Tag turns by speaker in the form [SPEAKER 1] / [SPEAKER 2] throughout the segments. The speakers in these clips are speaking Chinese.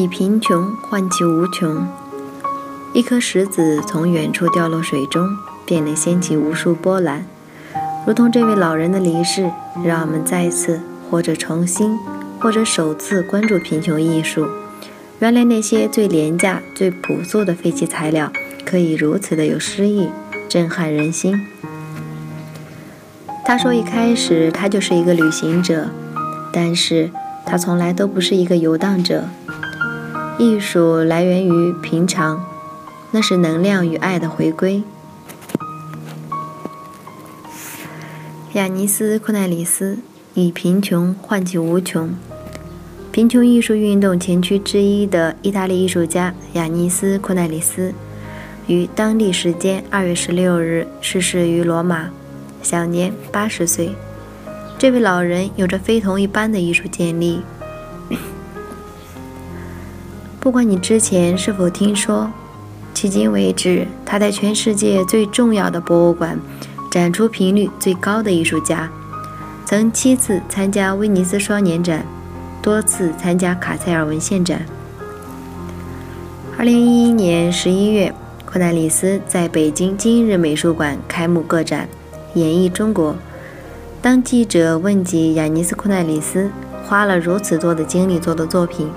[SPEAKER 1] 以贫穷换取无穷。一颗石子从远处掉落水中，便能掀起无数波澜。如同这位老人的离世，让我们再次或者重新，或者首次关注贫穷艺术。原来那些最廉价、最朴素的废弃材料，可以如此的有诗意，震撼人心。他说，一开始他就是一个旅行者，但是他从来都不是一个游荡者。艺术来源于平常，那是能量与爱的回归。雅尼斯·库奈里斯以贫穷换取无穷。贫穷艺术运动前驱之一的意大利艺术家雅尼斯·库奈里斯，于当地时间二月十六日逝世于罗马，享年八十岁。这位老人有着非同一般的艺术建立。不管你之前是否听说，迄今为止，他在全世界最重要的博物馆展出频率最高的艺术家，曾七次参加威尼斯双年展，多次参加卡塞尔文献展。二零一一年十一月，库奈里斯在北京今日美术馆开幕个展《演绎中国》。当记者问及雅尼斯·库奈里斯花了如此多的精力做的作品，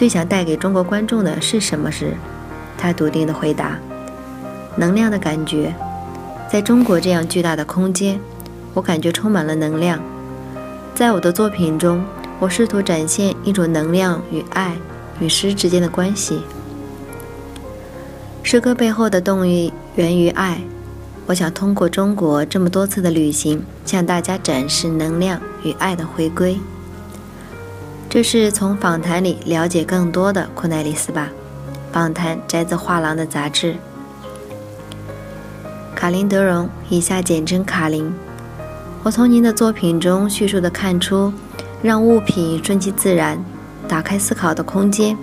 [SPEAKER 1] 最想带给中国观众的是什么时，他笃定地回答：“能量的感觉。在中国这样巨大的空间，我感觉充满了能量。在我的作品中，我试图展现一种能量与爱与诗之间的关系。诗歌背后的动力源于爱。我想通过中国这么多次的旅行，向大家展示能量与爱的回归。”这是从访谈里了解更多的库奈里斯吧。访谈摘自画廊的杂志。卡林德荣，以下简称卡林。我从您的作品中叙述的看出，让物品顺其自然，打开思考的空间，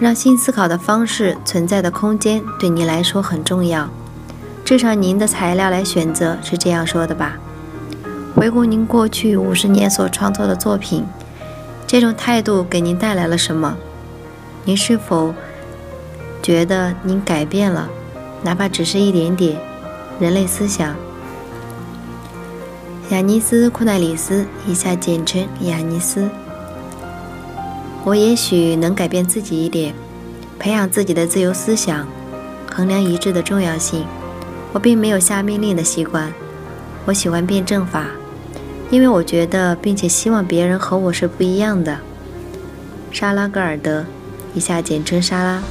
[SPEAKER 1] 让新思考的方式存在的空间，对您来说很重要。至少您的材料来选择是这样说的吧。回顾您过去五十年所创作的作品，这种态度给您带来了什么？您是否觉得您改变了，哪怕只是一点点，人类思想？雅尼斯·库奈里斯，以下简称雅尼斯。我也许能改变自己一点，培养自己的自由思想，衡量一致的重要性。我并没有下命令的习惯，我喜欢辩证法。因为我觉得，并且希望别人和我是不一样的。莎拉·戈尔德，以下简称莎拉。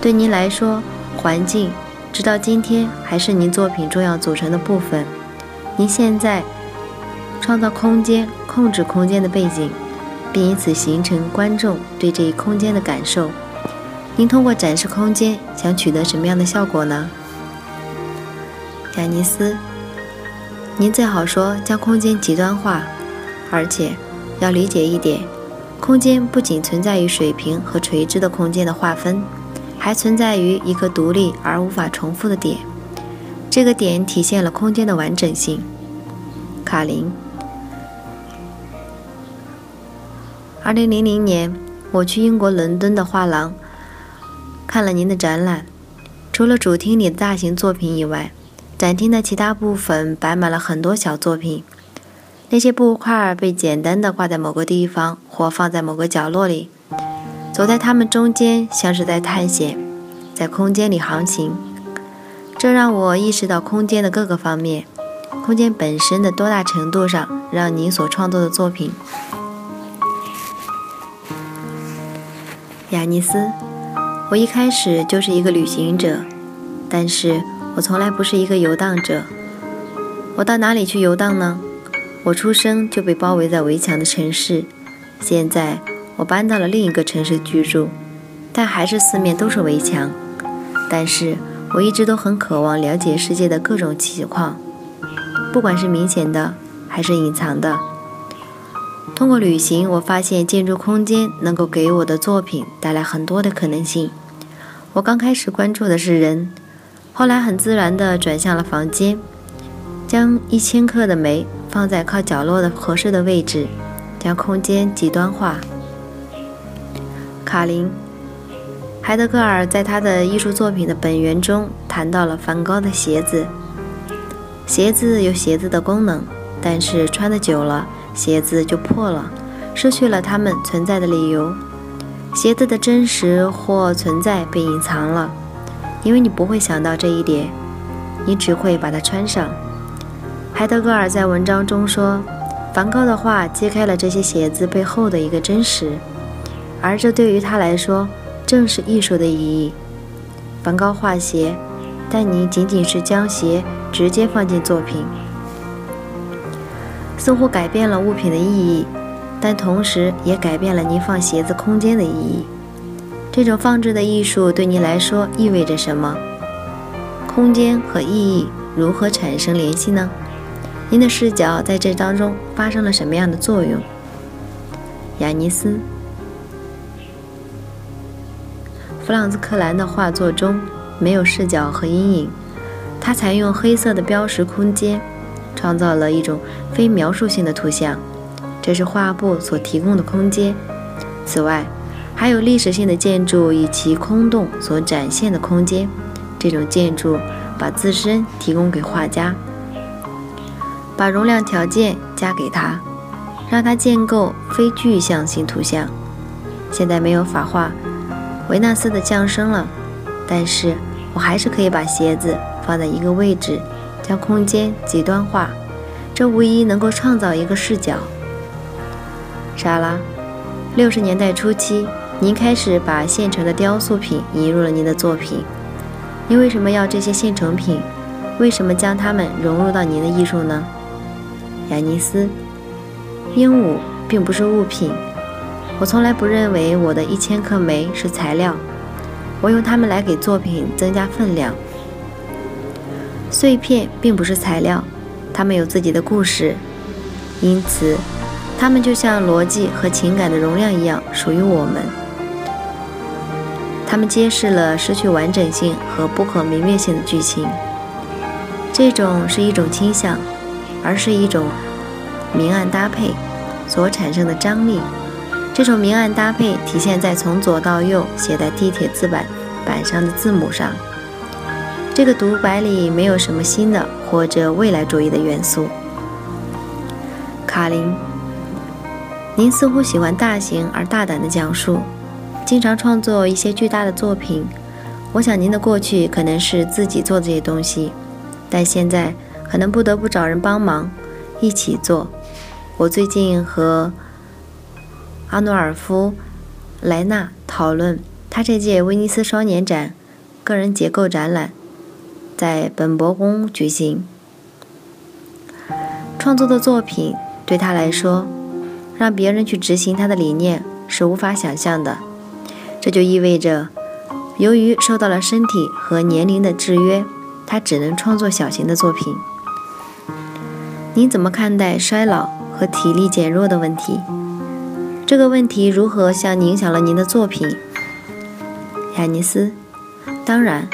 [SPEAKER 1] 对您来说，环境直到今天还是您作品重要组成的部分。您现在创造空间、控制空间的背景，并因此形成观众对这一空间的感受。您通过展示空间，想取得什么样的效果呢？亚尼斯。您最好说将空间极端化，而且要理解一点：空间不仅存在于水平和垂直的空间的划分，还存在于一个独立而无法重复的点。这个点体现了空间的完整性。卡林，二零零零年，我去英国伦敦的画廊看了您的展览，除了主厅里的大型作品以外。展厅的其他部分摆满了很多小作品，那些布块被简单的挂在某个地方或放在某个角落里。走在它们中间，像是在探险，在空间里航行。这让我意识到空间的各个方面，空间本身的多大程度上让您所创作的作品。雅尼斯，我一开始就是一个旅行者，但是。我从来不是一个游荡者，我到哪里去游荡呢？我出生就被包围在围墙的城市，现在我搬到了另一个城市居住，但还是四面都是围墙。但是我一直都很渴望了解世界的各种情况，不管是明显的还是隐藏的。通过旅行，我发现建筑空间能够给我的作品带来很多的可能性。我刚开始关注的是人，后来很自然地转向了房间，将一千克的煤。放在靠角落的合适的位置，将空间极端化。卡林·海德格尔在他的艺术作品的本源中谈到了梵高的鞋子。鞋子有鞋子的功能，但是穿的久了，鞋子就破了，失去了它们存在的理由。鞋子的真实或存在被隐藏了，因为你不会想到这一点，你只会把它穿上。海德格尔在文章中说：“梵高的画揭开了这些鞋子背后的一个真实，而这对于他来说正是艺术的意义。梵高画鞋，但你仅仅是将鞋直接放进作品，似乎改变了物品的意义，但同时也改变了你放鞋子空间的意义。这种放置的艺术对你来说意味着什么？空间和意义如何产生联系呢？”您的视角在这当中发生了什么样的作用？雅尼斯，弗朗兹·克兰的画作中没有视角和阴影，他采用黑色的标识空间，创造了一种非描述性的图像，这是画布所提供的空间。此外，还有历史性的建筑以其空洞所展现的空间，这种建筑把自身提供给画家。把容量条件加给他，让他建构非具象性图像。现在没有法画维纳斯的降生了，但是我还是可以把鞋子放在一个位置，将空间极端化。这无疑能够创造一个视角。莎拉，六十年代初期，您开始把现成的雕塑品引入了您的作品。您为什么要这些现成品？为什么将它们融入到您的艺术呢？雅尼斯，鹦鹉并不是物品。我从来不认为我的一千克煤是材料。我用它们来给作品增加分量。碎片并不是材料，它们有自己的故事，因此，它们就像逻辑和情感的容量一样属于我们。它们揭示了失去完整性和不可明灭性的剧情。这种是一种倾向。而是一种明暗搭配所产生的张力。这种明暗搭配体现在从左到右写在地铁字板板上的字母上。这个独白里没有什么新的或者未来主义的元素。卡林，您似乎喜欢大型而大胆的讲述，经常创作一些巨大的作品。我想您的过去可能是自己做这些东西，但现在。可能不得不找人帮忙，一起做。我最近和阿诺尔夫·莱纳讨论，他这届威尼斯双年展个人结构展览在本博宫举行。创作的作品对他来说，让别人去执行他的理念是无法想象的。这就意味着，由于受到了身体和年龄的制约，他只能创作小型的作品。您怎么看待衰老和体力减弱的问题？这个问题如何像影响了您的作品？雅尼斯，当然，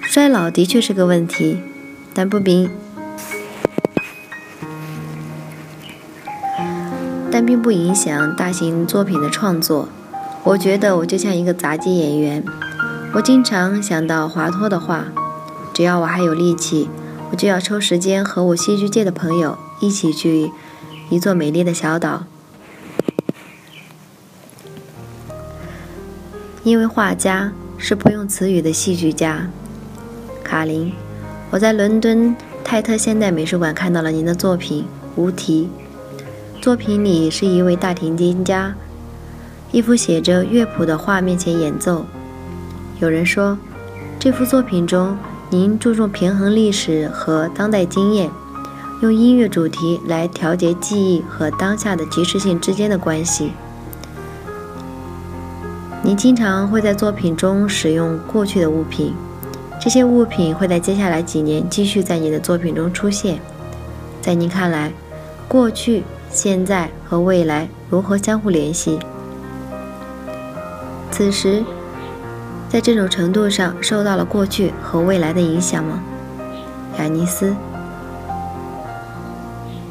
[SPEAKER 1] 衰老的确是个问题，但不并，但并不影响大型作品的创作。我觉得我就像一个杂技演员，我经常想到华托的话：只要我还有力气。我就要抽时间和我戏剧界的朋友一起去一座美丽的小岛，因为画家是不用词语的戏剧家。卡林，我在伦敦泰特现代美术馆看到了您的作品《无题》，作品里是一位大提琴家，一幅写着乐谱的画面前演奏。有人说，这幅作品中。您注重平衡历史和当代经验，用音乐主题来调节记忆和当下的即时性之间的关系。您经常会在作品中使用过去的物品，这些物品会在接下来几年继续在你的作品中出现。在您看来，过去、现在和未来如何相互联系？此时，在这种程度上受到了过去和未来的影响吗？雅尼斯，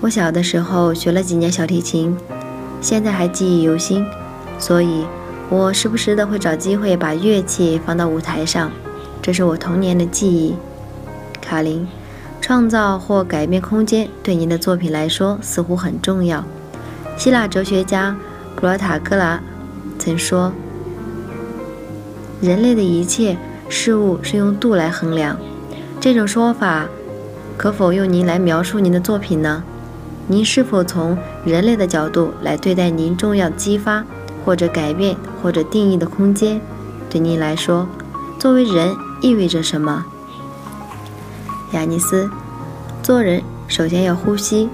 [SPEAKER 1] 我小的时候学了几年小提琴，现在还记忆犹新，所以。我时不时的会找机会把乐器放到舞台上，这是我童年的记忆。卡琳，创造或改变空间对您的作品来说似乎很重要。希腊哲学家普罗塔戈拉曾说：“人类的一切事物是用度来衡量。”这种说法可否用您来描述您的作品呢？您是否从人类的角度来对待您重要激发？或者改变或者定义的空间，对您来说，作为人意味着什么？雅尼斯，做人首先要呼吸，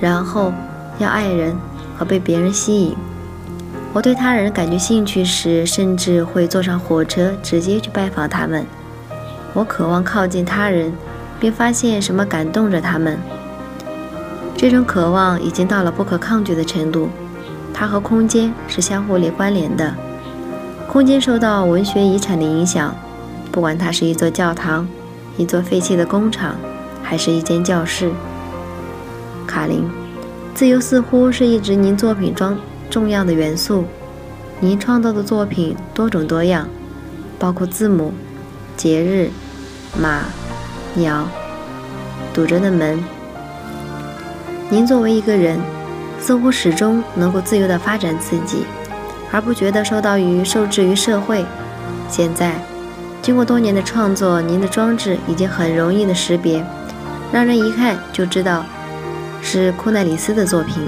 [SPEAKER 1] 然后要爱人和被别人吸引。我对他人感觉兴趣时，甚至会坐上火车直接去拜访他们。我渴望靠近他人，并发现什么感动着他们。这种渴望已经到了不可抗拒的程度。它和空间是相互连关联的。空间受到文学遗产的影响，不管它是一座教堂、一座废弃的工厂，还是一间教室。卡琳，自由似乎是一直您作品中重要的元素。您创造的作品多种多样，包括字母、节日、马、鸟、堵着的门。您作为一个人。似乎始终能够自由地发展自己，而不觉得受到于受制于社会。现在，经过多年的创作，您的装置已经很容易的识别，让人一看就知道是库奈里斯的作品。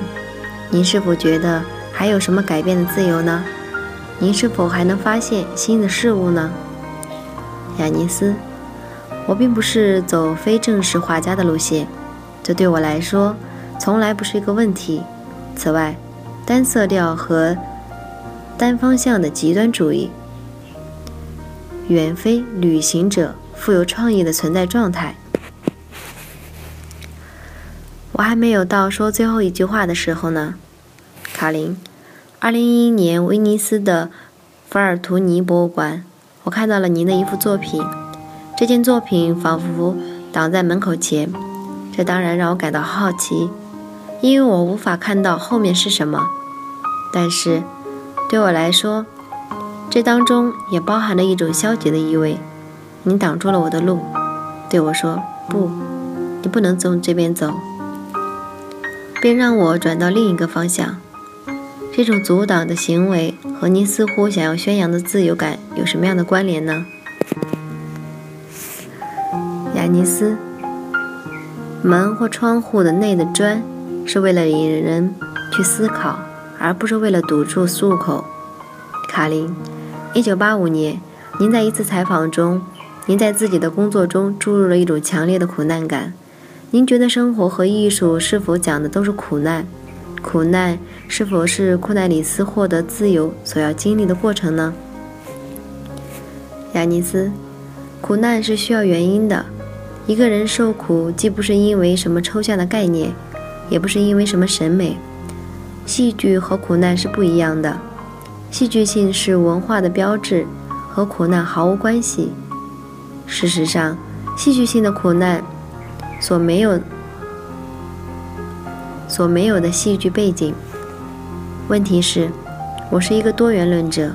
[SPEAKER 1] 您是否觉得还有什么改变的自由呢？您是否还能发现新的事物呢？雅尼斯，我并不是走非正式画家的路线，这对我来说从来不是一个问题。此外，单色调和单方向的极端主义远非旅行者富有创意的存在状态。我还没有到说最后一句话的时候呢，卡琳。二零一一年威尼斯的法尔图尼博物馆，我看到了您的一幅作品。这件作品仿佛挡在门口前，这当然让我感到好奇。因为我无法看到后面是什么，但是对我来说，这当中也包含了一种消极的意味。你挡住了我的路，对我说：“不，你不能从这边走。”并让我转到另一个方向。这种阻挡的行为和您似乎想要宣扬的自由感有什么样的关联呢？雅尼斯，门或窗户的内的砖。是为了引人去思考，而不是为了堵住入口。卡琳，一九八五年，您在一次采访中，您在自己的工作中注入了一种强烈的苦难感。您觉得生活和艺术是否讲的都是苦难？苦难是否是库奈里斯获得自由所要经历的过程呢？雅尼斯，苦难是需要原因的。一个人受苦，既不是因为什么抽象的概念。也不是因为什么审美，戏剧和苦难是不一样的。戏剧性是文化的标志，和苦难毫无关系。事实上，戏剧性的苦难所没有所没有的戏剧背景。问题是，我是一个多元论者，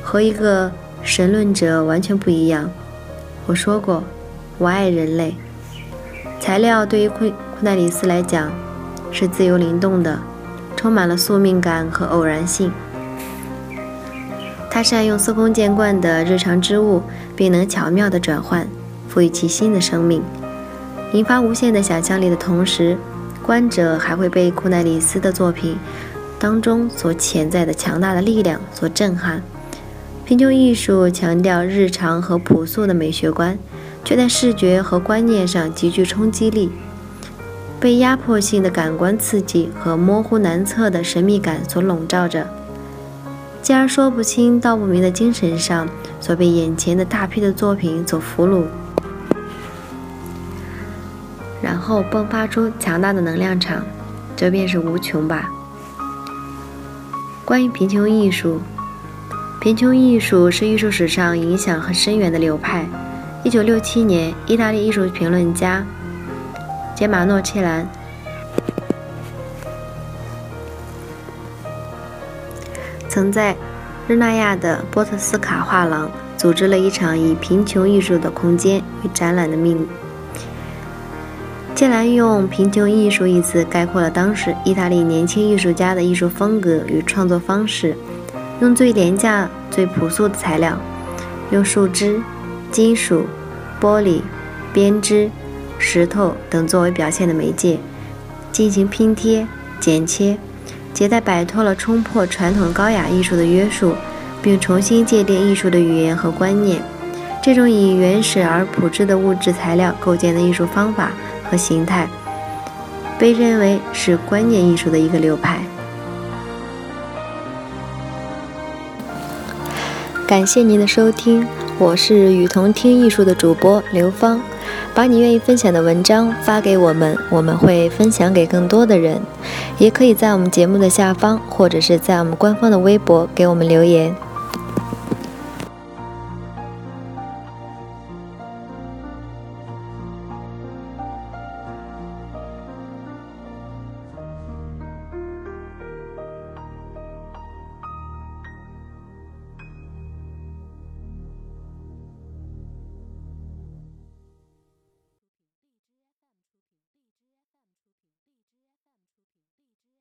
[SPEAKER 1] 和一个神论者完全不一样。我说过，我爱人类。材料对于库库奈里斯来讲是自由灵动的，充满了宿命感和偶然性。他善用司空见惯的日常之物，并能巧妙地转换，赋予其新的生命，引发无限的想象力的同时，观者还会被库奈里斯的作品当中所潜在的强大的力量所震撼。贫穷艺术强调日常和朴素的美学观。却在视觉和观念上极具冲击力。被压迫性的感官刺激和模糊难测的神秘感所笼罩着，继而说不清道不明的精神上，所被眼前的大批的作品所俘虏，然后迸发出强大的能量场，这便是无穷吧。关于贫穷艺术，贫穷艺术是艺术史上影响很深远的流派。一九六七年，意大利艺术评论家杰马诺切兰曾在日纳亚的波特斯卡画廊组织了一场以“贫穷艺术的空间”与展览的命。切兰用“贫穷艺术”一词概括了当时意大利年轻艺术家的艺术风格与创作方式：用最廉价、最朴素的材料，用树枝。金属、玻璃、编织、石头等作为表现的媒介，进行拼贴、剪切，迭代摆脱了冲破传统高雅艺术的约束，并重新界定艺术的语言和观念。这种以原始而朴质的物质材料构建的艺术方法和形态，被认为是观念艺术的一个流派。感谢您的收听。我是雨桐听艺术的主播刘芳，把你愿意分享的文章发给我们，我们会分享给更多的人。也可以在我们节目的下方，或者是在我们官方的微博给我们留言。